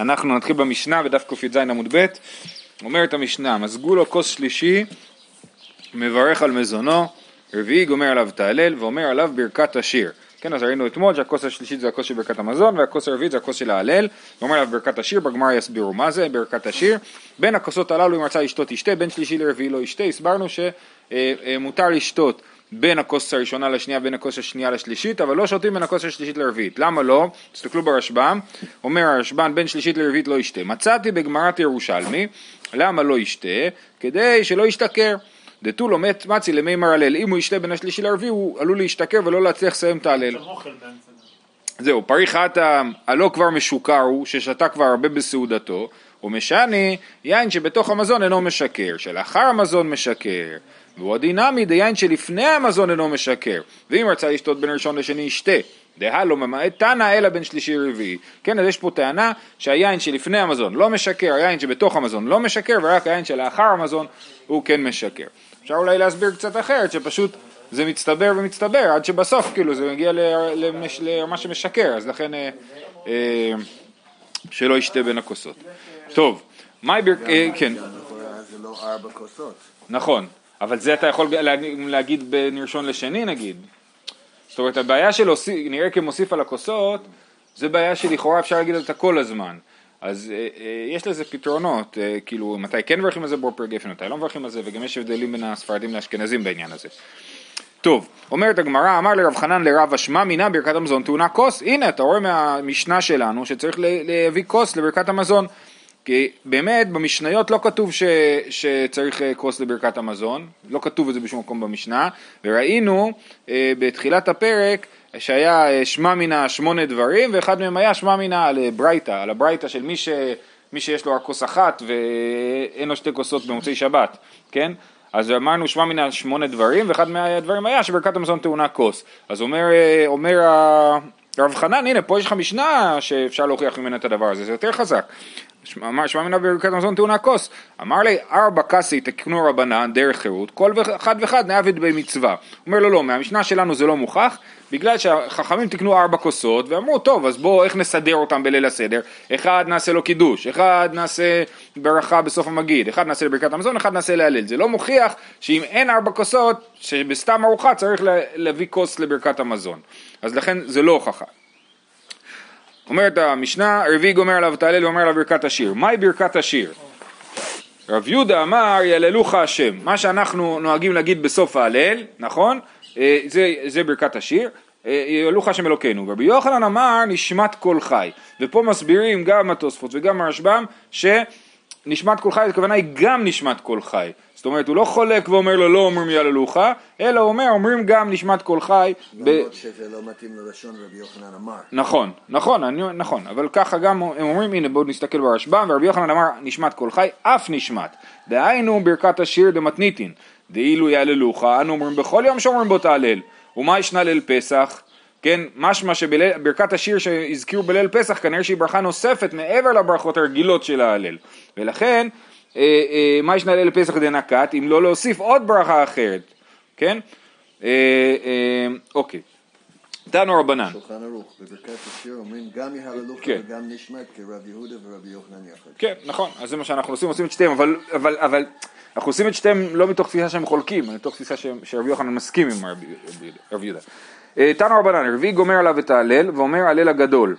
אנחנו נתחיל במשנה בדף קי"ז עמוד ב', אומרת המשנה, מזגו לו כוס שלישי, מברך על מזונו, רביעי גומר עליו תהלל ואומר עליו ברכת השיר. כן, אז ראינו אתמול שהכוס השלישית זה הכוס של ברכת המזון והכוס הרביעית זה הכוס של ההלל ואומר עליו ברכת השיר, בגמר יסבירו מה זה ברכת השיר. בין הכוסות הללו אם רצה לשתות ישתה, בין שלישי לרביעי לא ישתה, הסברנו שמותר לשתות בין הכוס הראשונה לשנייה, בין הכוס השנייה לשלישית, אבל לא שותים בין הכוס השלישית לרביעית. למה לא? תסתכלו ברשב"ם, אומר הרשב"ן בין שלישית לרביעית לא ישתה. מצאתי בגמרת ירושלמי, למה לא ישתה? כדי שלא ישתכר. דתו לו מת מצי למימר הלל, אם הוא ישתה בין השלישי לרביעי הוא עלול להשתכר ולא להצליח לסיים את ההלל. זהו, פריך הטעם, הלא כבר משוכר הוא, ששתה כבר הרבה בסעודתו, ומשני, יין שבתוך המזון אינו משקר, שלאחר המזון משקר. והוא הדינמי דיין שלפני המזון אינו משקר, ואם רצה לשתות בין ראשון לשני ישתה, דהה לא ממעט תנא אלא בין שלישי רביעי. כן, אז יש פה טענה שהיין שלפני המזון לא משקר, היין שבתוך המזון לא משקר, ורק היין שלאחר המזון הוא כן משקר. אפשר אולי להסביר קצת אחרת, שפשוט זה מצטבר ומצטבר, עד שבסוף כאילו זה מגיע למה שמשקר, אז לכן אה, אה, שלא ישתה בין הכוסות. טוב, ברכת, אה, כן. זה לא ארבע כוסות. נכון, אבל זה אתה יכול להגיד בין ראשון לשני נגיד. זאת אומרת הבעיה של נראה כמוסיף על הכוסות, זה בעיה שלכאורה אפשר להגיד אותה כל הזמן. אז אה, אה, יש לזה פתרונות, אה, כאילו מתי כן מברכים על זה בור פר גפן, מתי לא מברכים על זה, וגם יש הבדלים בין הספרדים לאשכנזים בעניין הזה. טוב, אומרת הגמרא, אמר לרב חנן לרב אשמה מינה ברכת המזון טעונה כוס, הנה אתה רואה מהמשנה שלנו שצריך להביא כוס לברכת המזון. כי באמת במשניות לא כתוב ש, שצריך אה, כוס לברכת המזון, לא כתוב את זה בשום מקום במשנה, וראינו אה, בתחילת הפרק שהיה אה, שמע מינה שמונה דברים, ואחד מהם היה שמע מינה על ברייתא, על הברייתא של מי, ש, מי שיש לו רק כוס אחת ואין לו שתי כוסות במוצאי שבת, כן? אז אמרנו שמע מינה שמונה דברים, ואחד מהדברים היה שברכת המזון טעונה כוס. אז אומר, אומר הרב חנן, הנה פה יש לך משנה שאפשר להוכיח ממנה את הדבר הזה, זה יותר חזק. אמר שמע מינה ברכת מזון טעונה כוס. אמר לי ארבע כסי תקנו רבנן דרך חירות, כל אחד ואחד נעבד במצווה. אומר לו לא, מהמשנה שלנו זה לא מוכח, בגלל שהחכמים תקנו ארבע כוסות ואמרו טוב אז בואו איך נסדר אותם בליל הסדר, אחד נעשה לו קידוש, אחד נעשה ברכה בסוף המגיד, אחד נעשה לברכת המזון, אחד נעשה להלל. זה לא מוכיח שאם אין ארבע כוסות, שבסתם ארוחה צריך להביא כוס לברכת המזון. אז לכן זה לא הוכחה. אומרת המשנה, רביעי גומר עליו את ההלל ואומר עליו ברכת השיר. מהי ברכת השיר? רב יהודה אמר יללוך השם, מה שאנחנו נוהגים להגיד בסוף ההלל, נכון? אה, זה, זה ברכת השיר, אה, יללוך השם אלוקינו. רבי יוחנן אמר נשמת כל חי, ופה מסבירים גם התוספות וגם הרשב"ם שנשמת כל חי הכוונה היא גם נשמת כל חי, זאת אומרת, הוא לא חולק ואומר לו לא אומרים יהללוך, אלא הוא אומר אומרים גם נשמת כל חי. למרות שזה לא מתאים ללשון רבי יוחנן אמר. נכון, נכון, אני, נכון, אבל ככה גם הם אומרים, הנה בואו נסתכל ברשב"ם, ורבי יוחנן אמר נשמת כל חי, אף נשמת. דהיינו ברכת השיר דמתניתין, דאילו יהללוך, אנו אומרים בכל יום שאומרים בו תהלל. ומה ישנה ליל פסח? כן, משמע שברכת השיר שהזכירו בליל פסח כנראה שהיא ברכה נוספת מעבר לברכות הרגילות של ההלל. ולכן אה, אה, מה ישנה ליל פסח דנקת, אם לא להוסיף עוד ברכה אחרת, כן? אה, אוקיי. תנו רבנן. שולחן ערוך, בברכת השיר אומרים גם יהללוך כן. וגם נשמת כרב יהודה ורבי יוחנן יחד. כן, נכון, אז זה מה שאנחנו עושים, עושים את שתיהם, אבל, אבל, אבל אנחנו עושים את שתיהם לא מתוך תפיסה שהם חולקים, אלא מתוך תפיסה שרבי יוחנן מסכים עם רבי יהודה. תנו רבנן, רביעי גומר עליו את ההלל ואומר הלל הגדול.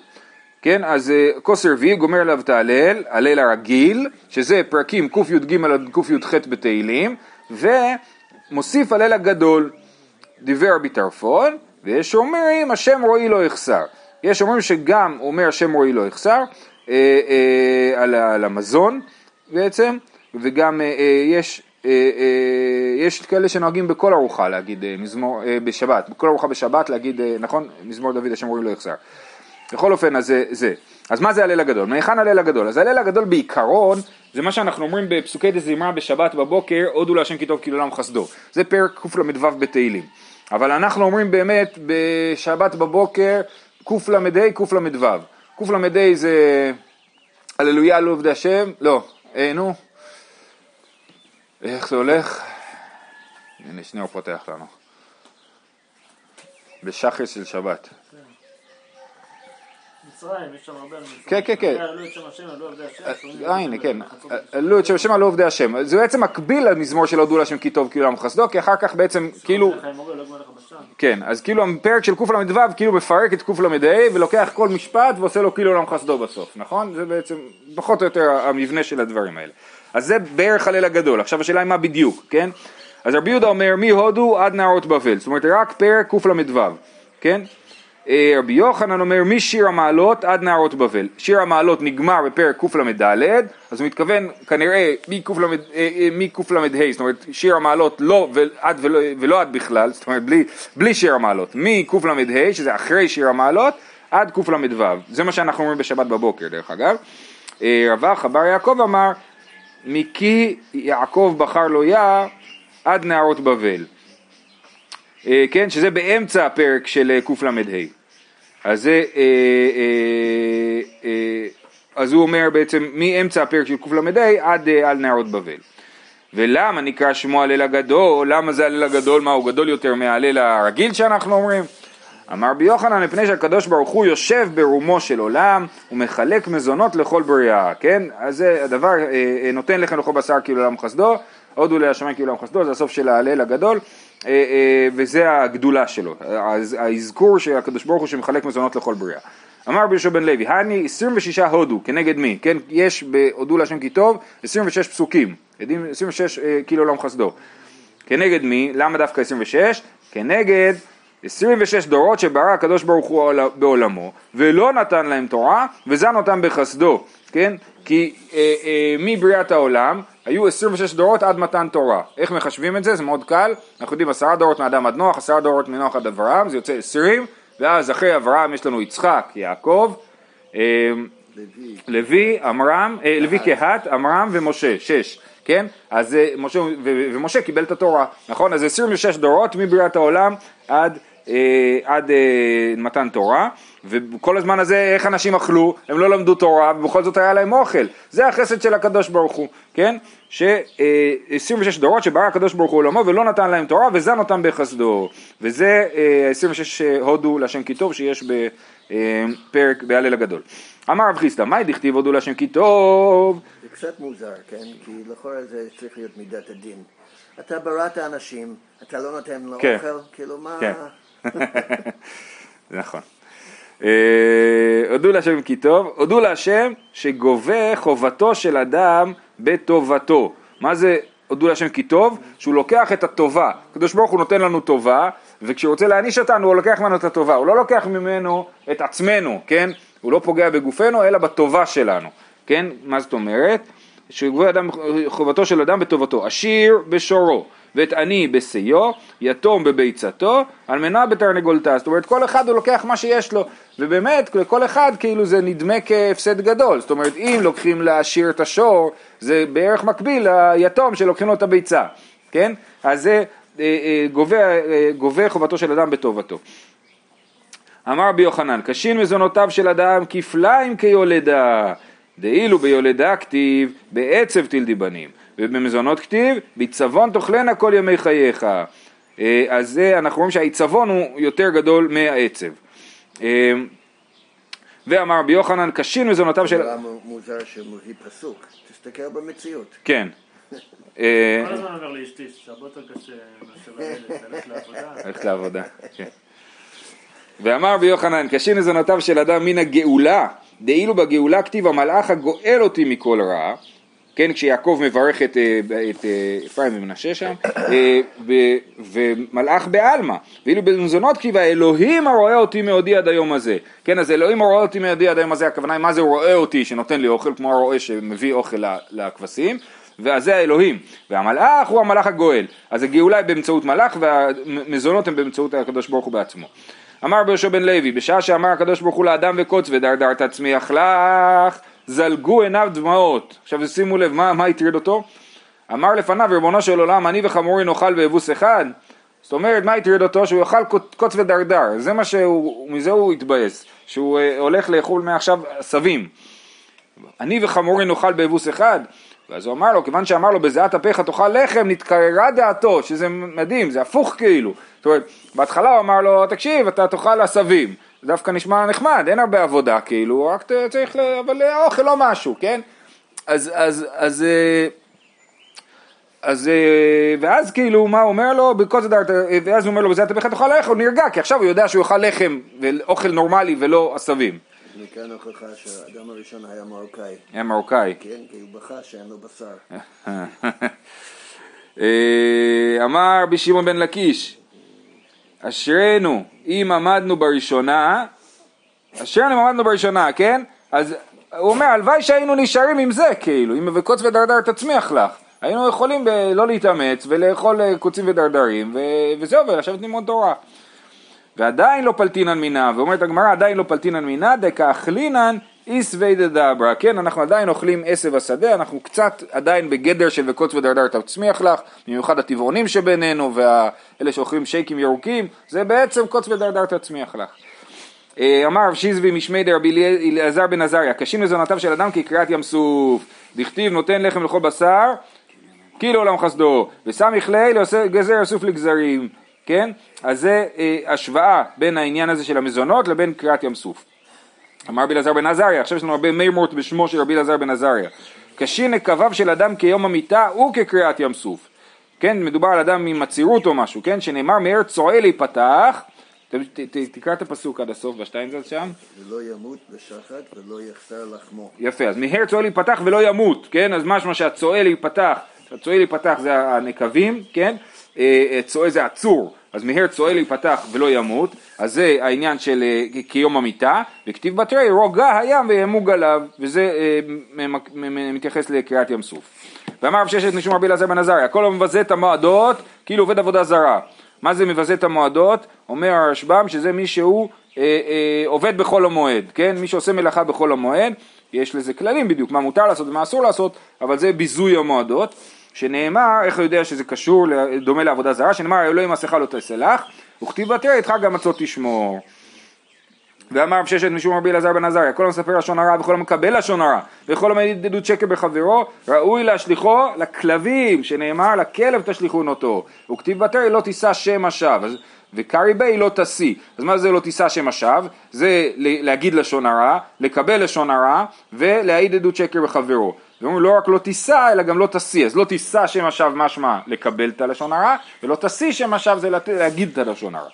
כן, אז אה, כוס רביעי גומר עליו את ההלל, הלל הרגיל, שזה פרקים קי"ג עד קי"ח בתהילים, ומוסיף הלל הגדול, דיבר רבי טרפון, ויש אומרים השם רועי לא יחסר. יש אומרים שגם אומר השם רועי לא יחסר, אה, אה, על, על המזון בעצם, וגם אה, אה, יש אה, אה, יש כאלה שנוהגים בכל ארוחה להגיד אה, מזמור, אה, בשבת, בכל ארוחה בשבת להגיד, אה, נכון, מזמור דוד השם רועי לא יחסר. בכל אופן, אז זה, זה. אז מה זה הלל הגדול? מהיכן הלל הגדול? אז הלל הגדול בעיקרון, זה מה שאנחנו אומרים בפסוקי דזמרה בשבת בבוקר, הודו להשם כי טוב כי לעולם חסדו. זה פרק קל"ו בתהילים. אבל אנחנו אומרים באמת בשבת בבוקר קל"ה קל"ו. קל"ה זה הללויה לעובדי השם, לא, אה, נו, איך זה הולך? הנה שנייה הוא פותח לנו. בשחר של שבת. מצרים, יש שם הרבה... כן, כן, כן. עלו את שם השם, עלו עבדי השם. אה, הנה, כן. עלו את שם השם, עלו עובדי השם. זה בעצם מקביל למזמור של הודו להשם כי טוב כאילו לעם חסדו, כי אחר כך בעצם, כאילו, כן, אז כאילו הפרק של קל"ו כאילו מפרק את קל"ה ולוקח כל משפט ועושה לו כאילו לעם חסדו בסוף, נכון? זה בעצם פחות או יותר המבנה של הדברים האלה. אז זה בערך הליל הגדול. עכשיו השאלה היא מה בדיוק, כן? אז רבי יהודה אומר מהודו עד נערות בבל, זאת אומרת רק פרק קל"ו, כן? אה, רבי יוחנן אומר משיר המעלות עד נערות בבל. שיר המעלות נגמר בפרק קל"ד, אז הוא מתכוון כנראה מקל"ה, אה, אה, זאת אומרת שיר המעלות לא ועד ולא, ולא עד בכלל, זאת אומרת בלי, בלי שיר המעלות, מקל"ה, שזה אחרי שיר המעלות, עד קל"ו. זה מה שאנחנו אומרים בשבת בבוקר דרך אגב. רווח בר יעקב אמר מקי יעקב בחר לו יה עד נערות בבל. אה, כן, שזה באמצע הפרק של אה, קל"ה. אז זה, אה, אז הוא אומר בעצם מאמצע הפרק של קל"ה עד על נערות בבל. ולמה נקרא שמו הליל הגדול? למה זה הליל הגדול? מה הוא גדול יותר מהליל הרגיל שאנחנו אומרים? אמר בי יוחנן מפני שהקדוש ברוך הוא יושב ברומו של עולם ומחלק מזונות לכל בריאה, כן? אז זה הדבר, נותן לחם לכל בשר כאילו לעם חסדו, הודו להשמיים כאילו לעם חסדו, זה הסוף של ההלל הגדול. אה, אה, וזה הגדולה שלו, האזכור של הקדוש ברוך הוא שמחלק מזונות לכל בריאה. אמר ביהושע בן לוי, הני 26 הודו, כנגד מי? כן, יש בהודו להשם כי טוב 26 פסוקים, 26 אה, כאילו עולם חסדו. כנגד מי? למה דווקא 26? כנגד 26 דורות שברא הקדוש ברוך הוא בעולמו ולא נתן להם תורה וזן אותם בחסדו, כן? כי אה, אה, מבריאת העולם היו 26 דורות עד מתן תורה. איך מחשבים את זה? זה מאוד קל. אנחנו יודעים עשרה דורות מאדם עד נוח, עשרה דורות מנוח עד אברהם, זה יוצא 20, ואז אחרי אברהם יש לנו יצחק, יעקב, אה, לוי, עמרם, אה, לוי קהת, עמרם ומשה, שש, כן? אז אה, משה, ומשה קיבל את התורה, נכון? אז 26 דורות מבריאת העולם עד עד אה, מתן תורה, וכל הזמן הזה איך אנשים אכלו? הם לא למדו תורה ובכל זאת היה להם אוכל. זה החסד של הקדוש ברוך הוא, כן? ש-26 דורות שברא הקדוש ברוך הוא עולמו ולא נתן להם תורה וזן אותם בחסדו. וזה 26 אה, הודו להשם כי טוב שיש בפרק בהלל הגדול. אמר רב חיסדא, מאי דכתיב הודו להשם כי טוב? זה קצת מוזר, כן? כי לכאורה זה צריך להיות מידת הדין. אתה בראת אנשים, אתה לא נותן לו כן. אוכל, כאילו מה... כן. נכון. אה, הודו להשם כי טוב, הודו להשם שגובה חובתו של אדם בטובתו. מה זה הודו להשם כי טוב? שהוא לוקח את הטובה. הקדוש ברוך הוא נותן לנו טובה, וכשהוא רוצה להעניש אותנו הוא לוקח ממנו את הטובה. הוא לא לוקח ממנו את עצמנו, כן? הוא לא פוגע בגופנו אלא בטובה שלנו, כן? מה זאת אומרת? שגובה אדם, חובתו של אדם בטובתו. עשיר בשורו. ואת עני בשיאו, יתום בביצתו, אלמנה בתרנגולתה. זאת אומרת, כל אחד הוא לוקח מה שיש לו, ובאמת, לכל אחד כאילו זה נדמה כהפסד גדול. זאת אומרת, אם לוקחים לעשיר את השור, זה בערך מקביל ליתום שלוקחים לו את הביצה, כן? אז זה אה, אה, גובה, אה, גובה חובתו של אדם בטובתו. אמר רבי יוחנן, קשין מזונותיו של אדם כפליים כיולדה, דאילו ביולדה כתיב בעצב תלדי בנים. ובמזונות כתיב, בעיצבון תאכלנה כל ימי חייך. אה, אז זה, אנחנו רואים שהעיצבון הוא יותר גדול מהעצב. אה, ואמר רבי יוחנן, קשין מזונותיו של... זה מוזר שמביא פסוק, תסתכל במציאות. כן. אה, כל הזמן אומר לאשתי יותר קשה ללכת לעבודה. ללכת לעבודה, כן. ואמר רבי יוחנן, קשין מזונותיו של אדם מן הגאולה, דאילו בגאולה כתיב המלאך הגואל אותי מכל רע, כן, כשיעקב מברך את, אה, אה, אפרים ומנשה שם, אה, ומלאך בעלמא, ואילו במזונות כתיב האלוהים הרואה אותי מעודי עד היום הזה, כן, אז אלוהים הרואה אותי מעודי עד היום הזה, הכוונה היא מה זה רואה אותי שנותן לי אוכל, כמו הרועה שמביא אוכל לכבשים, ואז זה האלוהים, והמלאך הוא המלאך הגואל, אז הגאולה היא באמצעות מלאך והמזונות הן באמצעות הקדוש ברוך הוא בעצמו. אמר ביהושע בן לוי, בשעה שאמר הקדוש ברוך הוא לאדם וקוץ ודרדר תצמיח לך זלגו עיניו דמעות. עכשיו שימו לב, מה, מה הטריד אותו? אמר לפניו, ריבונו של עולם, אני וחמורי נאכל באבוס אחד. זאת אומרת, מה הטריד אותו? שהוא יאכל קוץ ודרדר. זה מה שהוא, מזה הוא התבאס. שהוא uh, הולך לאכול מעכשיו עשבים. אני וחמורי נאכל באבוס אחד. ואז הוא אמר לו, כיוון שאמר לו בזיעת אפיך תאכל לחם, נתקררה דעתו, שזה מדהים, זה הפוך כאילו. זאת אומרת, בהתחלה הוא אמר לו, תקשיב, אתה תאכל עשבים. דווקא נשמע נחמד, אין הרבה עבודה כאילו, רק צריך, אבל אוכל לא משהו, כן? אז, אז, אז, אה, אז, אה, ואז כאילו, מה הוא אומר לו? בכל זאת, ואז הוא אומר לו, בזה אתה בכלל תאכל לחם, הוא נרגע, כי עכשיו הוא יודע שהוא יאכל לחם ואוכל נורמלי ולא עשבים. מכאן הוכחה שהאדם הראשון היה מרוקאי. היה מרוקאי. כן, כי הוא בכה שאין לו בשר. אה, אמר רבי שמעון בן לקיש, אשרינו אם עמדנו בראשונה, אשרינו אם עמדנו בראשונה, כן? אז הוא אומר, הלוואי שהיינו נשארים עם זה, כאילו, אם וקוץ ודרדר תצמיח לך. היינו יכולים לא להתאמץ ולאכול אה, קוצים ודרדרים, ו- וזהו, ולשבת ללמוד תורה. ועדיין לא פלטינן מינה, ואומרת הגמרא, עדיין לא פלטינן מינה, דקאכלינן איסווי דדברה, כן, אנחנו עדיין אוכלים עשב השדה, אנחנו קצת עדיין בגדר של וקוץ ודרדר תצמיח לך, במיוחד הטבעונים שבינינו, ואלה שאוכלים שייקים ירוקים, זה בעצם קוץ ודרדר תצמיח לך. אה, אמר רב שיזבי משמי דרבי אלעזר בן עזריה, קשים לזונותיו של אדם כקריעת ים סוף, דכתיב נותן לחם לכל בשר, כאילו עולם חסדו, וסמיך ליל גזר יסוף לגזרים, כן? אז זה אה, השוואה בין העניין הזה של המזונות לבין קריעת ים סוף. אמר רבי אלעזר בן עזריה, עכשיו יש לנו הרבה מימורט בשמו של רבי אלעזר בן עזריה. קשין נקביו של אדם כיום המיטה וכקריעת ים סוף. כן, מדובר על אדם עם עצירות או משהו, כן, שנאמר מאר צועל ייפתח תקרא את הפסוק עד הסוף בשטיינזלד שם. ולא ימות בשחת ולא יחסר לחמו. יפה, אז מהר צועל ייפתח ולא ימות, כן? אז משמע שהצועל ייפתח, הצועל ייפתח זה הנקבים, כן? אה, אה, צועל זה עצור, אז מהר צועל ייפתח ולא ימות, אז זה העניין של אה, כיום המיטה, וכתיב בתרי רוגע הים וימוג עליו, וזה מתייחס לקריאת ים סוף. ואמר רב ששת משום רבי אלעזר בן עזריה, כל המבזה את המועדות כאילו עובד עבודה זרה. מה זה מבזה את המועדות? אומר הרשב"ם שזה מי שהוא אה, אה, עובד בחול המועד, כן? מי שעושה מלאכה בחול המועד, יש לזה כללים בדיוק, מה מותר לעשות ומה אסור לעשות, אבל זה ביזוי המועדות, שנאמר, איך הוא יודע שזה קשור, דומה לעבודה זרה, שנאמר אלוהים מסכה לא לך, וכתיב בתראה איתך גם מצות תשמור. ואמר רב ששת משום רבי אלעזר בן עזריה, כל המספר לשון הרע וכל המקבל לשון הרע וכל המעיד עדות שקר בחברו, ראוי להשליכו לכלבים, שנאמר לכלב תשליכון אותו, וכתיב בתרי לא תישא שם השווא, וקרי בי לא תשיא, אז מה זה לא תישא שם השווא? זה להגיד לשון הרע, לקבל לשון הרע ולהעיד עדות שקר בחברו. ואומרים לא רק לא תישא אלא גם לא תשיא, אז לא תישא שם השווא משמע לקבל את הלשון הרע, ולא תשיא שם השווא זה להגיד את הלשון הרע,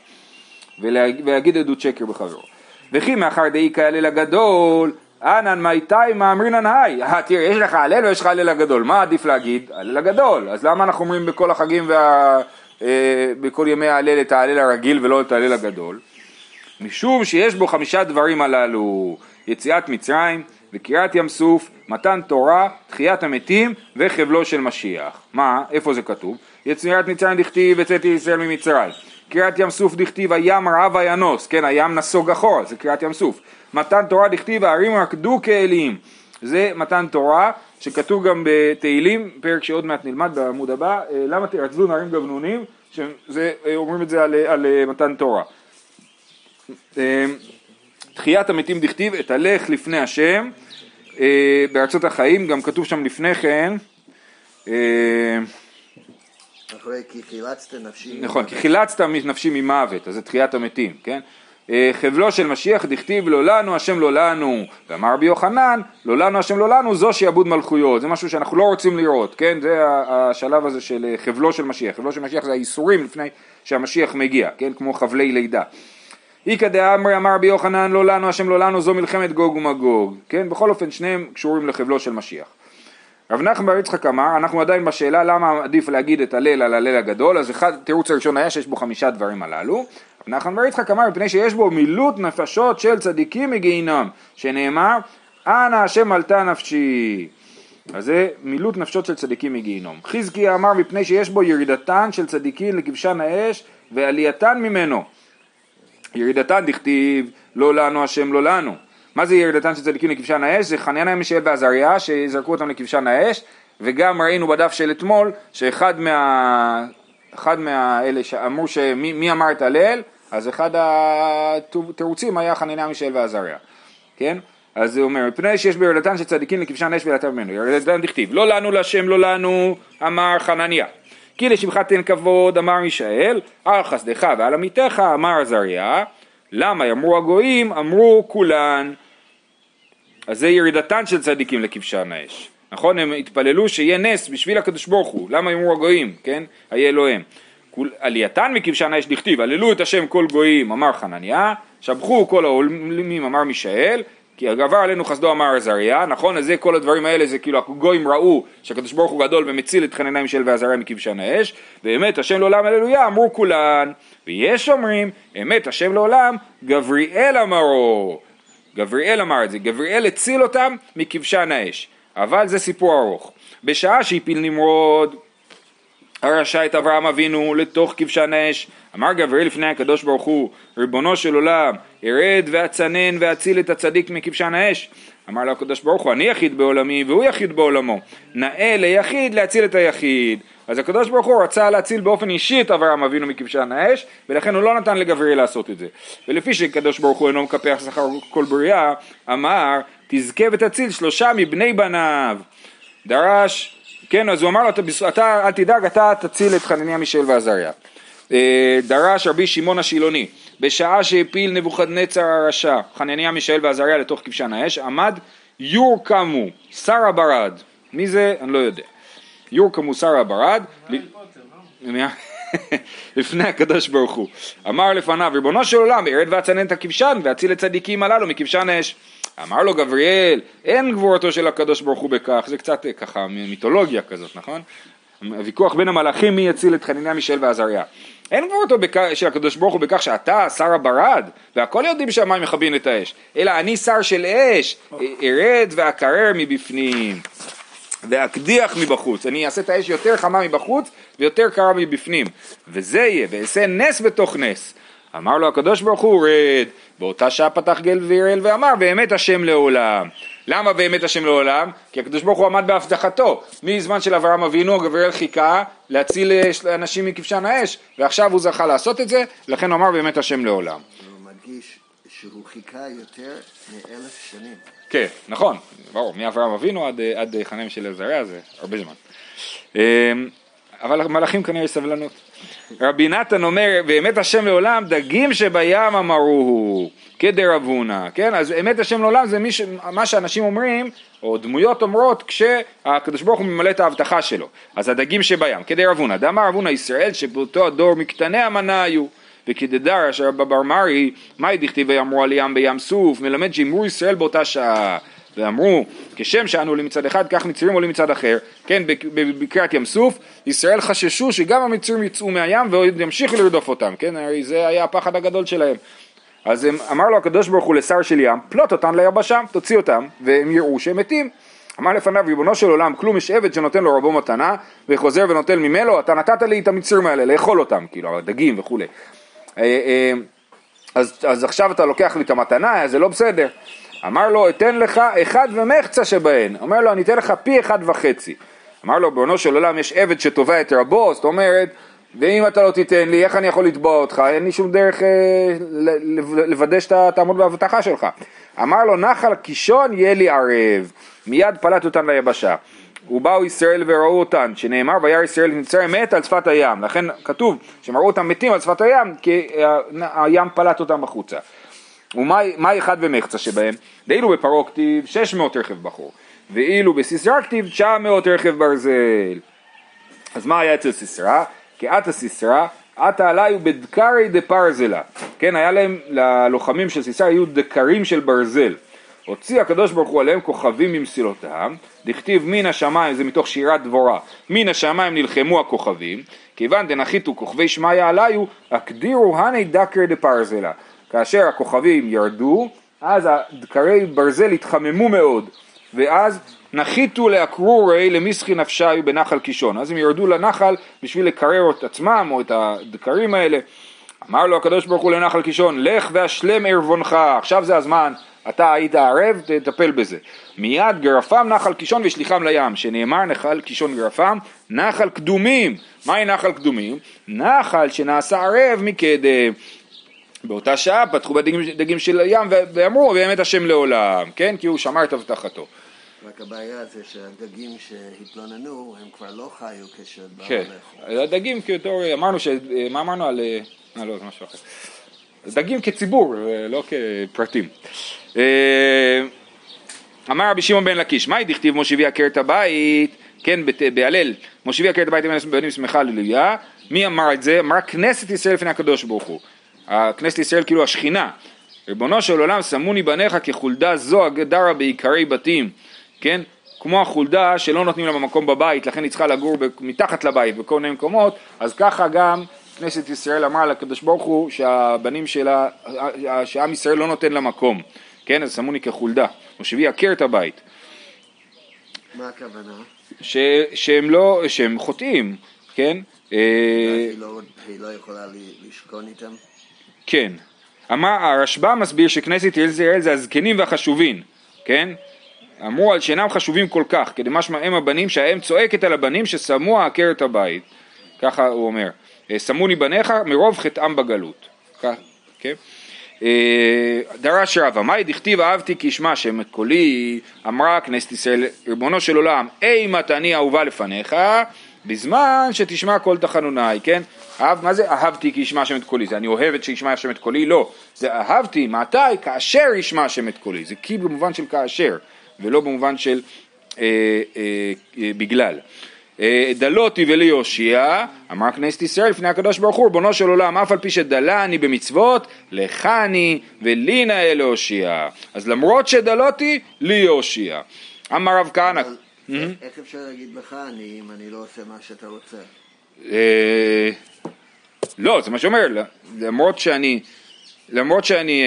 ולהגיד עדות שקר בחברו. וכי מאחר דאי כהלל הגדול, אנן מי תימא אמרינן היי, אה, תראה יש לך הלל ויש לך הלל הגדול, מה עדיף להגיד? הלל הגדול, אז למה אנחנו אומרים בכל החגים וה... אה, בכל ימי ההלל את ההלל הרגיל ולא את ההלל הגדול? משום שיש בו חמישה דברים הללו, יציאת מצרים וקריעת ים סוף, מתן תורה, תחיית המתים וחבלו של משיח. מה? איפה זה כתוב? יציאת מצרים דכתיב יצאתי ישראל ממצרים. קריאת ים סוף דכתיב הים רב וינוס, כן הים נסוג אחורה, זה קריאת ים סוף. מתן תורה דכתיב הערים רקדו כאלים, זה מתן תורה שכתוב גם בתהילים, פרק שעוד מעט נלמד בעמוד הבא, אה, למה תרצדו נערים גבנונים, שזה, אה, את זה על, על אה, מתן תורה. תחיית המתים דכתיב אתהלך לפני השם בארצות החיים, גם כתוב שם לפני כן אחרי כי חילצת נפשי נכון, כי חילצת נפשי ממוות, אז זה תחיית המתים, כן? אה, חבלו של משיח דכתיב לא לנו השם לא לנו ואמר רבי יוחנן לא לנו השם לא לנו זו שיעבוד מלכויות זה משהו שאנחנו לא רוצים לראות כן? זה השלב הזה של אה, חבלו של משיח חבלו של משיח זה האיסורים לפני שהמשיח מגיע כן? כמו חבלי לידה איכא דאמרי אמר רבי יוחנן לא לנו השם לא לנו זו מלחמת גוג ומגוג כן בכל אופן שניהם קשורים לחבלו של משיח רב נחמן בר יצחק אמר, אנחנו עדיין בשאלה למה עדיף להגיד את הלל על הלל הגדול, אז אחד, תירוץ הראשון היה שיש בו חמישה דברים הללו. רב נחמן בר יצחק אמר, מפני שיש בו מילוט נפשות של צדיקים מגיהינום, שנאמר, אנא השם עלתה נפשי. אז זה מילוט נפשות של צדיקים מגיהינום. חזקי אמר, מפני שיש בו ירידתן של צדיקים לכבשן האש ועלייתן ממנו. ירידתן דכתיב, לא לנו השם לא לנו. מה זה ירידתן של צדיקים לכבשן האש? זה חנניה מישאל ועזריה שזרקו אותם לכבשן האש וגם ראינו בדף של אתמול שאחד מה... אחד מהאלה שאמרו שמי מי אמר את הלל אז אחד התירוצים היה חנניה מישאל ועזריה כן? אז זה אומר, מפני שיש בירידתן של צדיקים לכבשן אש ולהטב ממנו, ירידתן דכתיב, לא לנו להשם לא לנו, אמר חנניה. כי לשמך תן כבוד, אמר מישאל, על חסדך ועל עמיתך, אמר עזריה, למה אמרו הגויים? אמרו כולן. אז זה ירידתן של צדיקים לכבשן האש. נכון? הם התפללו שיהיה נס בשביל הקדוש ברוך הוא. למה אמרו הגויים? כן? היה אלוהים. עלייתן מכבשן האש דכתיב, הללו את השם כל גויים, אמר חנניה, שבחו כל העולמים, אמר מישאל, כי עבר עלינו חסדו אמר עזריה, נכון? אז זה כל הדברים האלה, זה כאילו הגויים ראו שהקדוש ברוך הוא גדול ומציל את חנניה מישאל ועזריה מכבשן האש, ואמת השם לעולם הללויה אמרו כולן, ויש אומרים, אמת השם לעולם, גבריאל אמרו, גבריאל אמר את זה, גבריאל הציל אותם מכבשן האש, אבל זה סיפור ארוך. בשעה שהפיל נמרוד הרשע את אברהם אבינו לתוך כבשן האש. אמר גבריאל לפני הקדוש ברוך הוא, ריבונו של עולם, ארד ואצנן ואציל את הצדיק מכבשן האש. אמר לו הקדוש ברוך הוא, אני יחיד בעולמי והוא יחיד בעולמו. נאה ליחיד להציל את היחיד. אז הקדוש ברוך הוא רצה להציל באופן אישי את אברהם אבינו מכבשן האש, ולכן הוא לא נתן לגבריאל לעשות את זה. ולפי שקדוש ברוך הוא אינו מקפח שכר כל בריאה, אמר, תזכה ותציל שלושה מבני בניו. דרש כן, אז הוא אמר לו, אתה, אל תדאג, אתה תציל את חנניה מישל ועזריה. אה, דרש רבי שמעון השילוני, בשעה שהפיל נבוכדנצר הרשע, חנניה מישאל ועזריה לתוך כבשן האש, עמד יורקמו, שר הברד. מי זה? אני לא יודע. יורקמו שר הברד. לפני הקדוש ברוך הוא. אמר לפניו, ריבונו של עולם, ארד ואצנן את הכבשן ואציל את צדיקים הללו מכבשן האש. אמר לו גבריאל, אין גבורתו של הקדוש ברוך הוא בכך, זה קצת אה, ככה מיתולוגיה כזאת, נכון? הוויכוח בין המלאכים מי יציל את חניניה מישל ועזריה. אין גבורתו בכ... של הקדוש ברוך הוא בכך שאתה שר הברד, והכל יודעים שהמים מכבים את האש, אלא אני שר של אש, ארד ואקרר מבפנים, ואקדיח מבחוץ, אני אעשה את האש יותר חמה מבחוץ ויותר קרה מבפנים, וזה יהיה, ואעשה נס בתוך נס. אמר לו הקדוש ברוך הוא רד, באותה שעה פתח גל ויראל ואמר באמת השם לעולם. למה באמת השם לעולם? כי הקדוש ברוך הוא עמד בהבטחתו. מזמן של אברהם אבינו גבריאל חיכה להציל אה, אנשים מכבשן האש ועכשיו הוא זכה לעשות את זה, לכן הוא אמר באמת השם לעולם. הוא מדגיש שהוא חיכה יותר מאלף שנים. כן, נכון, ברור, מאברהם אבינו עד, אה, עד חנם של עזריה זה הרבה זמן. אמ, אבל המלאכים כנראה סבלנות. רבי נתן אומר, באמת השם לעולם, דגים שבים אמרוהו, כדרבונה, כן? אז אמת השם לעולם זה ש... מה שאנשים אומרים, או דמויות אומרות, כשהקדוש ברוך הוא ממלא את ההבטחה שלו. אז הדגים שבים, כדרבונה, דאמר אבונה ישראל, שבאותו הדור מקטני המנה היו. וכדדר אשר בבר מרי, מאי דכתיבי אמרו על ים בים סוף, מלמד שאמרו ישראל באותה שעה. ואמרו, כשם שאנו עולים מצד אחד, כך מצרים עולים מצד אחר. כן, בקריאת ים סוף, ישראל חששו שגם המצרים יצאו מהים ועוד ימשיכו לרדוף אותם, כן, הרי זה היה הפחד הגדול שלהם. אז הם, אמר לו הקדוש ברוך הוא לשר של ים, פלוט אותם ליבשה, תוציא אותם, והם יראו שהם מתים. אמר לפניו ריבונו של עולם כלום יש עבד שנותן לו רבו מתנה וחוזר ונוטל ממנו אתה נתת לי את המצרים האלה לאכול אותם כאילו הדגים וכולי אה, אה, אז, אז עכשיו אתה לוקח לי את המתנה זה לא בסדר אמר לו אתן לך אחד ומחצה שבהן, אומר לו אני אתן לך פי אחד וחצי. אמר לו בעונו של עולם יש עבד שתובע את רבו, זאת אומרת ואם אתה לא תיתן לי איך אני יכול לתבוע אותך, אין לי שום דרך אה, לוודא שאתה תעמוד בהבטחה שלך. אמר לו נחל קישון יהיה לי ערב, מיד פלט אותן ליבשה. ובאו ישראל וראו אותן, שנאמר וירא ישראל נצר מת על שפת הים, לכן כתוב שהם ראו אותם מתים על שפת הים כי הים פלט אותם החוצה. ומה אחד ומחצה שבהם? דאילו בפרעה כתיב 600 רכב בחור, ואילו בסיסרא כתיב 900 רכב ברזל. אז מה היה אצל סיסרא? כי עתה סיסרא, עתה עליו בדקרי דפרזלה. כן, היה להם, ללוחמים של סיסרא היו דקרים של ברזל. הוציא הקדוש ברוך הוא עליהם כוכבים ממסילותם, דכתיב מן השמיים, זה מתוך שירת דבורה, מן השמיים נלחמו הכוכבים, כיוון דנחיתו כוכבי שמיא עליו, אקדירו הני דקר דפרזלה. כאשר הכוכבים ירדו, אז הדקרי ברזל התחממו מאוד, ואז נחיתו לאקרורי למסחי נפשי בנחל קישון. אז הם ירדו לנחל בשביל לקרר את עצמם או את הדקרים האלה. אמר לו הקדוש ברוך הוא לנחל קישון, לך והשלם ערבונך, עכשיו זה הזמן, אתה היית ערב, תטפל בזה. מיד גרפם נחל קישון ושליחם לים, שנאמר נחל קישון גרפם, נחל קדומים. מהי נחל קדומים? נחל שנעשה ערב מקדם. באותה שעה פתחו בדגים של הים ואמרו באמת השם לעולם, כן? כי הוא שמר את הבטחתו. רק הבעיה זה שהדגים שהתלוננו הם כבר לא חיו כשבאו כן, הדגים כאותו, אמרנו, ש... מה אמרנו על, אה, לא, זה משהו אחר. דגים כציבור, לא כפרטים. אמר רבי שמעון בן לקיש, מהי דכתיב מושיבי עקרת הבית, כן, בהלל, מושיבי עקרת הבית עם בנים שמחה ללויה, מי אמר את זה? אמרה כנסת ישראל לפני הקדוש ברוך הוא. כנסת ישראל כאילו השכינה. ריבונו של עולם שמוני בניך כחולדה זו הגדרה בעיקרי בתים, כן? כמו החולדה שלא נותנים לה במקום בבית, לכן היא צריכה לגור מתחת לבית בכל מיני מקומות, אז ככה גם כנסת ישראל אמרה לקדוש ברוך הוא שהבנים שלה, שעם ישראל לא נותן לה מקום, כן? אז שמוני כחולדה, מושבי יכר את הבית. מה הכוונה? ש, שהם לא, שהם חוטאים, כן? היא לא, היא לא יכולה לשכון איתם? כן. אמר, הרשב"א מסביר שכנסת ישראל זה הזקנים והחשובים, כן? אמרו על שאינם חשובים כל כך, כדי משמע הם הבנים שהאם צועקת על הבנים ששמו עקרת הבית, ככה הוא אומר, שמוני בניך מרוב חטאם בגלות, כך, כן? דרש רבא, מהי דכתיב אהבתי כי ישמע שם את קולי, אמרה כנסת ישראל, ריבונו של עולם, אימת אני אהובה לפניך, בזמן שתשמע כל תחנוני, כן? אהב, מה זה אהבתי כי ישמע שם את קולי? זה אני אוהבת שישמע שם את קולי? לא. זה אהבתי, מתי? כאשר ישמע שם את קולי. זה כי במובן של כאשר, ולא במובן של אה, אה, אה, בגלל. אה, דלותי וליושיע, אמר כנסת ישראל לפני הקדוש ברוך הוא, ריבונו של עולם, אף על פי שדלני במצוות, לכני ולי נאה להושיע. אז למרות שדלותי, לי יושיע. אמר רב כהנא איך אפשר להגיד לך אני אם אני לא עושה מה שאתה רוצה? אה, לא, זה מה שאומר, למרות שאני, למרות שאני...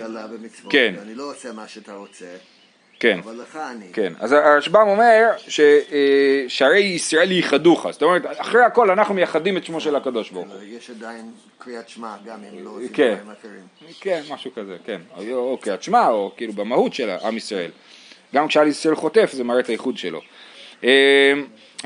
דלה במצוות, כן. אני לא עושה מה שאתה רוצה, כן, אבל לך אני. כן. אז הרשב"ם אומר ששערי ישראל ייחדוך, זאת אומרת, אחרי הכל אנחנו מייחדים את שמו של הקדוש ברוך הוא. יש עדיין קריאת שמע גם אם לא עושים כן. דברים אחרים. כן, משהו כזה, כן. או או קריאת שמע, או כאילו במהות של עם ישראל. גם כשעל ישראל חוטף זה מראה את הייחוד שלו.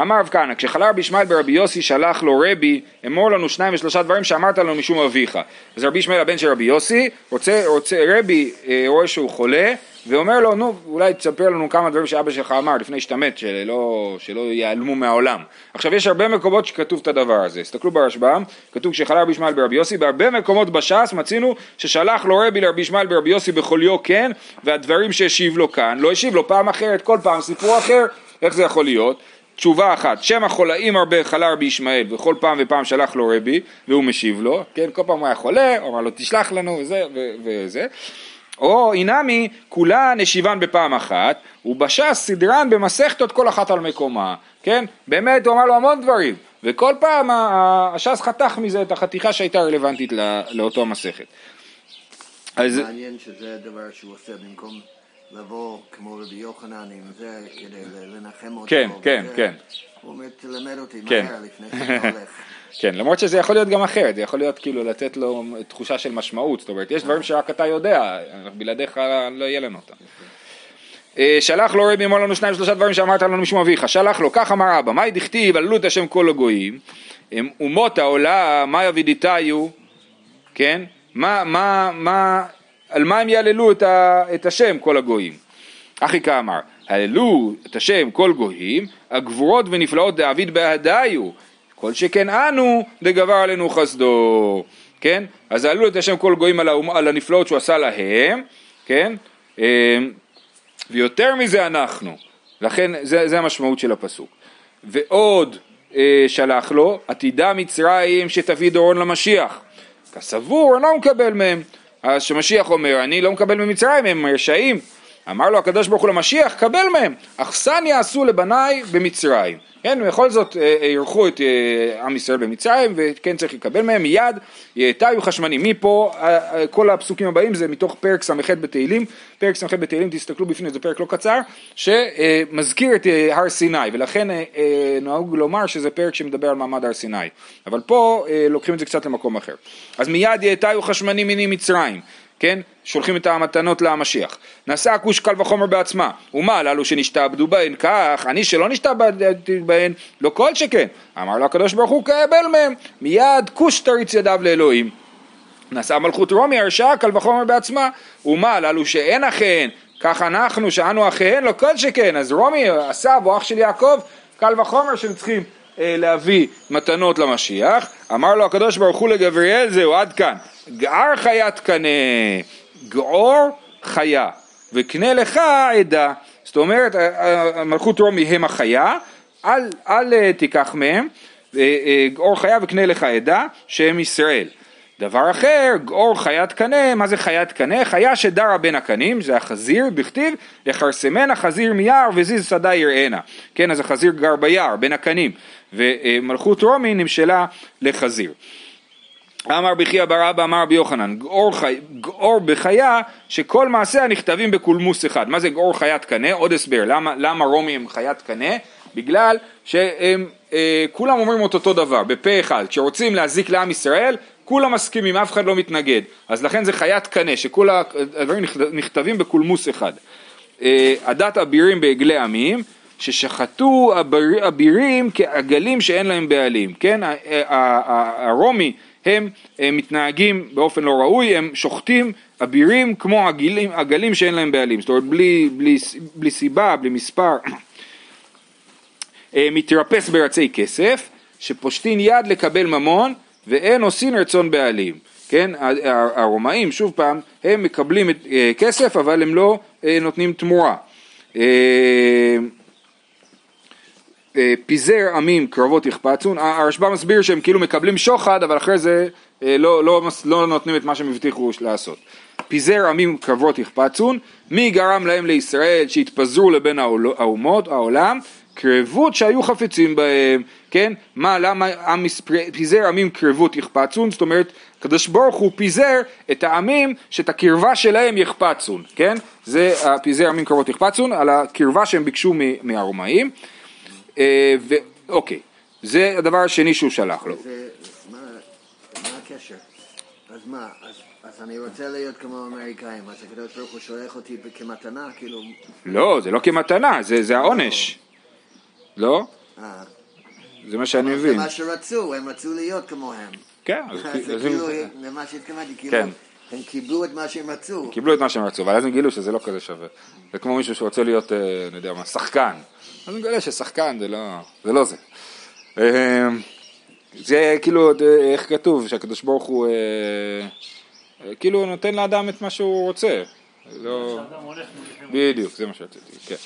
אמר רב כהנא, כשחלה רבי ישמעאל ברבי יוסי שלח לו רבי, אמור לנו שניים ושלושה דברים שאמרת לנו משום אביך. אז רבי ישמעאל הבן של רבי יוסי, רוצה, רוצה, רבי אה, רואה שהוא חולה, ואומר לו, נו, אולי תספר לנו כמה דברים שאבא שלך אמר לפני שאתה מת, שלא, שלא ייעלמו מהעולם. עכשיו, יש הרבה מקומות שכתוב את הדבר הזה. תסתכלו ברשב"ם, כתוב כשחלה רבי ישמעאל ברבי יוסי, בהרבה מקומות בש"ס מצינו ששלח לו רבי לרבי ישמעאל ברבי יוסי בחוליו כן, והדברים שהשיב לו כאן, לא השיב לו פעם אחרת, כל פעם סיפור אחר, איך זה יכול להיות? תשובה אחת, שם החולאים הרבה חלה רבי ישמעאל, וכל פעם ופעם שלח לו רבי, והוא משיב לו, כן, כל פעם הוא היה חולה, הוא אמר לו תשלח לנו, וזה, וזה. או אינמי כולן השיבן בפעם אחת ובש"ס סדרן במסכתות כל אחת על מקומה, כן? באמת הוא אמר לו המון דברים וכל פעם הש"ס חתך מזה את החתיכה שהייתה רלוונטית לאותו המסכת. אז... מעניין שזה הדבר שהוא עושה במקום לבוא כמו רבי יוחנן עם זה כדי לנחם אותו. כן, כן, כן. הוא אומר תלמד אותי כן. מהר לפני שאתה הולך. כן, למרות שזה יכול להיות גם אחרת, זה יכול להיות כאילו לתת לו תחושה של משמעות, זאת אומרת, יש דברים שרק אתה יודע, בלעדיך לא יהיה לנו אותם. אה, שלח לו רבי אמר לנו שניים שלושה דברים שאמרת לנו משום אביך, שלח לו, כך אמר אבא, מהי דכתיב עללו את השם כל הגויים, אומות העולם, מה יבידיתיו, כן, מה, מה, מה, על מה הם יעללו את, ה, את השם כל הגויים, אחי כאמר, הללו את השם כל גויים, הגבורות ונפלאות דאביד בהדיו, כל שכן אנו דגבר עלינו חסדו, כן? אז העלו את השם כל גויים על, על הנפלאות שהוא עשה להם, כן? אמ, ויותר מזה אנחנו, לכן זה, זה המשמעות של הפסוק. ועוד אה, שלח לו, עתידה מצרים שתביא דורון למשיח. כסבור, אני לא מקבל מהם. אז שמשיח אומר, אני לא מקבל ממצרים, הם רשעים. אמר לו הקדוש ברוך הוא למשיח, קבל מהם. אכסניה עשו לבניי במצרים. כן, בכל זאת אה, אירחו את אה, עם ישראל במצרים וכן צריך לקבל מהם מיד, יאתיו חשמנים. מפה אה, כל הפסוקים הבאים זה מתוך פרק ס"ח בתהילים, פרק ס"ח בתהילים תסתכלו בפנים, זה פרק לא קצר, שמזכיר את הר סיני ולכן נהוג לומר שזה פרק שמדבר על מעמד הר סיני, אבל פה לוקחים את זה קצת למקום אחר. אז מיד יאתיו חשמנים מיני מצרים כן? שולחים את המתנות למשיח. נשא הכוש קל וחומר בעצמה. ומה הללו שנשתעבדו בהן? כך, אני שלא נשתעבדתי בהן, לא כל שכן. אמר לו הקדוש ברוך הוא קבל מהם. מיד כוש תריץ ידיו לאלוהים. נשא מלכות רומי הרשעה קל וחומר בעצמה. ומה הללו שאין אחיהן? כך אנחנו שאנו אחיהן, לא כל שכן. אז רומי, עשיו או אח של יעקב, קל וחומר שהם צריכים להביא מתנות למשיח, אמר לו הקדוש ברוך הוא לגבריאל זהו עד כאן, גער חיית קנה, געור חיה, וקנה לך עדה, זאת אומרת מלכות רומי הם החיה, אל, אל תיקח מהם, געור חיה וקנה לך עדה שהם ישראל. דבר אחר, גאור חיית קנה, מה זה חיית קנה? חיה שדרה בין הקנים, זה החזיר, בכתיב, יכרסמנה חזיר מיער וזיז שדה יראנה. כן, אז החזיר גר ביער, בין הקנים, ומלכות רומי נמשלה לחזיר. אמר בחייא בר אבא אמר רבי יוחנן, גאור, חי, גאור בחיה שכל מעשיה נכתבים בקולמוס אחד. מה זה גאור חיית קנה? עוד הסבר, למה, למה רומי הם חיית קנה? בגלל שהם אה, כולם אומרים את אותו דבר, בפה אחד. כשרוצים להזיק לעם ישראל, כולם מסכימים, אף אחד לא מתנגד. אז לכן זה חיית קנה, שכל הדברים נכתבים בקולמוס אחד. אה, עדת אבירים בעגלי עמים, ששחטו אבירים כעגלים שאין להם בעלים, כן? הרומי הם מתנהגים באופן לא ראוי, הם שוחטים אבירים כמו עגלים, עגלים שאין להם בעלים, זאת אומרת בלי, בלי, בלי סיבה, בלי מספר. אה, מתרפס ברצי כסף, שפושטין יד לקבל ממון ואין עושין רצון בעלים, כן, הרומאים שוב פעם הם מקבלים את, אה, כסף אבל הם לא אה, נותנים תמורה. פיזר עמים קרבות יחפצון, הרשב"א מסביר שהם כאילו מקבלים שוחד אבל אחרי זה לא, לא, לא נותנים את מה שהם הבטיחו לעשות. פיזר עמים קרבות יחפצון, מי גרם להם לישראל שהתפזרו לבין האומות, העולם, קרבות שהיו חפצים בהם, כן? מה, למה עם פיזר עמים קרבות יחפצון? זאת אומרת, הקדוש ברוך הוא פיזר את העמים שאת הקרבה שלהם יחפצון, כן? זה פיזר עמים קרבות יחפצון, על הקרבה שהם ביקשו מהרומאים. אה, ואוקיי, זה הדבר השני שהוא שלח לו. זה, מה, מה הקשר? אז מה, אז, אז אני רוצה להיות כמו האמריקאים, אז הקדוש ברוך הוא שולח אותי כמתנה, כאילו... לא, זה לא כמתנה, זה, זה העונש. לא? אה. זה מה שאני מבין. זה מה שרצו, הם רצו להיות כמוהם. כן, אז כאילו, זה מה שהתכוונתי, כאילו, כן. הם קיבלו את מה שהם רצו. קיבלו את מה שהם רצו, אבל אז הם גילו שזה לא כזה שווה. זה כמו מישהו שרוצה להיות, אה, אני יודע מה, שחקן. אז אני מגלה ששחקן זה לא זה. לא זה. אה, זה כאילו, איך כתוב, שהקדוש ברוך הוא כאילו נותן לאדם את מה שהוא רוצה. לא... בדיוק, זה מה שרציתי, כן.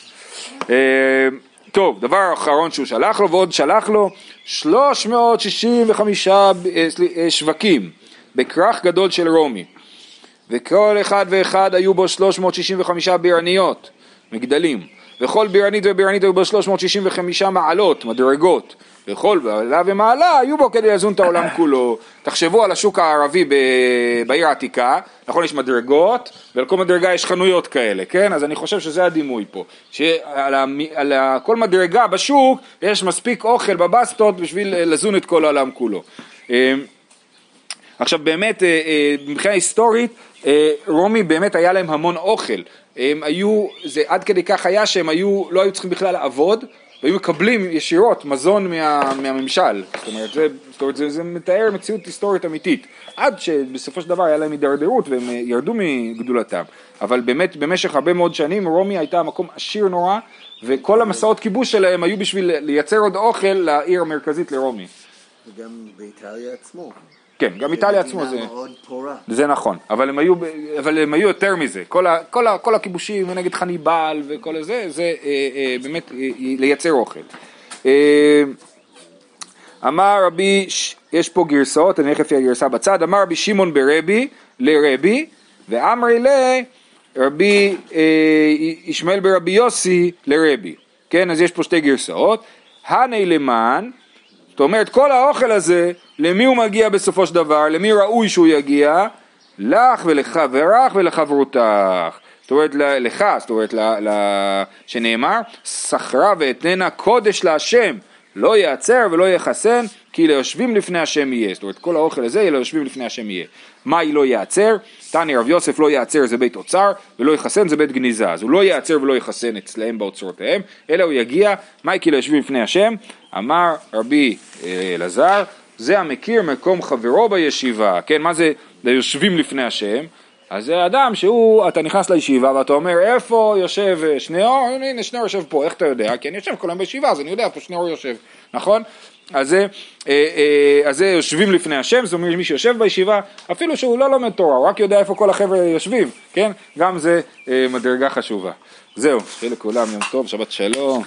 טוב, דבר אחרון שהוא שלח לו, ועוד שלח לו 365 אה, אה, שווקים בכרך גדול של רומי, וכל אחד ואחד היו בו 365 בירניות, מגדלים, וכל בירנית ובירנית היו בו 365 מעלות, מדרגות, וכל בעלה ומעלה היו בו כדי לזון את העולם כולו. תחשבו על השוק הערבי בעיר העתיקה, נכון יש מדרגות, ועל כל מדרגה יש חנויות כאלה, כן? אז אני חושב שזה הדימוי פה, שעל על כל מדרגה בשוק יש מספיק אוכל בבסטות בשביל לזון את כל העולם כולו. אה, עכשיו באמת, אה, אה, מבחינה היסטורית, רומי באמת היה להם המון אוכל, הם היו, זה עד כדי כך היה שהם היו, לא היו צריכים בכלל לעבוד, והיו מקבלים ישירות מזון מה, מהממשל, זאת אומרת, זה, זאת אומרת זה, זה מתאר מציאות היסטורית אמיתית, עד שבסופו של דבר היה להם הידרדרות והם ירדו מגדולתם, אבל באמת במשך הרבה מאוד שנים רומי הייתה מקום עשיר נורא, וכל המסעות כיבוש שלהם היו בשביל לייצר עוד אוכל לעיר המרכזית לרומי. וגם באיטליה עצמו. כן, גם איטליה עצמו זה... זה נכון, אבל הם היו, אבל הם היו יותר מזה. כל, ה, כל, ה, כל הכיבושים נגד חניבל וכל זה, זה אה, אה, באמת אה, לייצר אוכל. אה, אמר רבי, יש פה גרסאות, אני אלך לפי הגרסה בצד, אמר רבי שמעון ברבי לרבי, ואמרי לרבי אה, ישמעאל ברבי יוסי לרבי. כן, אז יש פה שתי גרסאות. הני למען זאת אומרת, כל האוכל הזה, למי הוא מגיע בסופו של דבר? למי ראוי שהוא יגיע? לך ולחברך ולחברותך. זאת אומרת, לך, זאת אומרת, שנאמר, שכרה ואתננה קודש להשם, לא ייעצר ולא יחסן, כי ליושבים לפני השם יהיה. זאת אומרת, כל האוכל הזה יהיה ליושבים לפני השם יהיה. מה היא לא ייעצר? תני רב יוסף לא ייעצר זה בית אוצר, ולא יחסן זה בית גניזה. אז הוא לא ייעצר ולא יחסן אצלהם באוצרותיהם, אלא הוא יגיע, מה כי ליושבים לפני השם? אמר רבי אה, אלעזר, זה המכיר מקום חברו בישיבה, כן, מה זה ליושבים לפני השם? אז זה אדם שהוא, אתה נכנס לישיבה ואתה אומר איפה יושב אה, שניאור, הנה שניאור יושב פה, איך אתה יודע? כי אני יושב כל היום בישיבה אז אני יודע איפה שניאור יושב, נכון? אז זה, אה, אה, אז זה יושבים לפני השם, זאת אומרת מי שיושב בישיבה, אפילו שהוא לא לומד תורה, הוא רק יודע איפה כל החבר'ה יושבים, כן? גם זה מדרגה חשובה. זהו, שיהיה לכולם יום טוב, שבת שלום.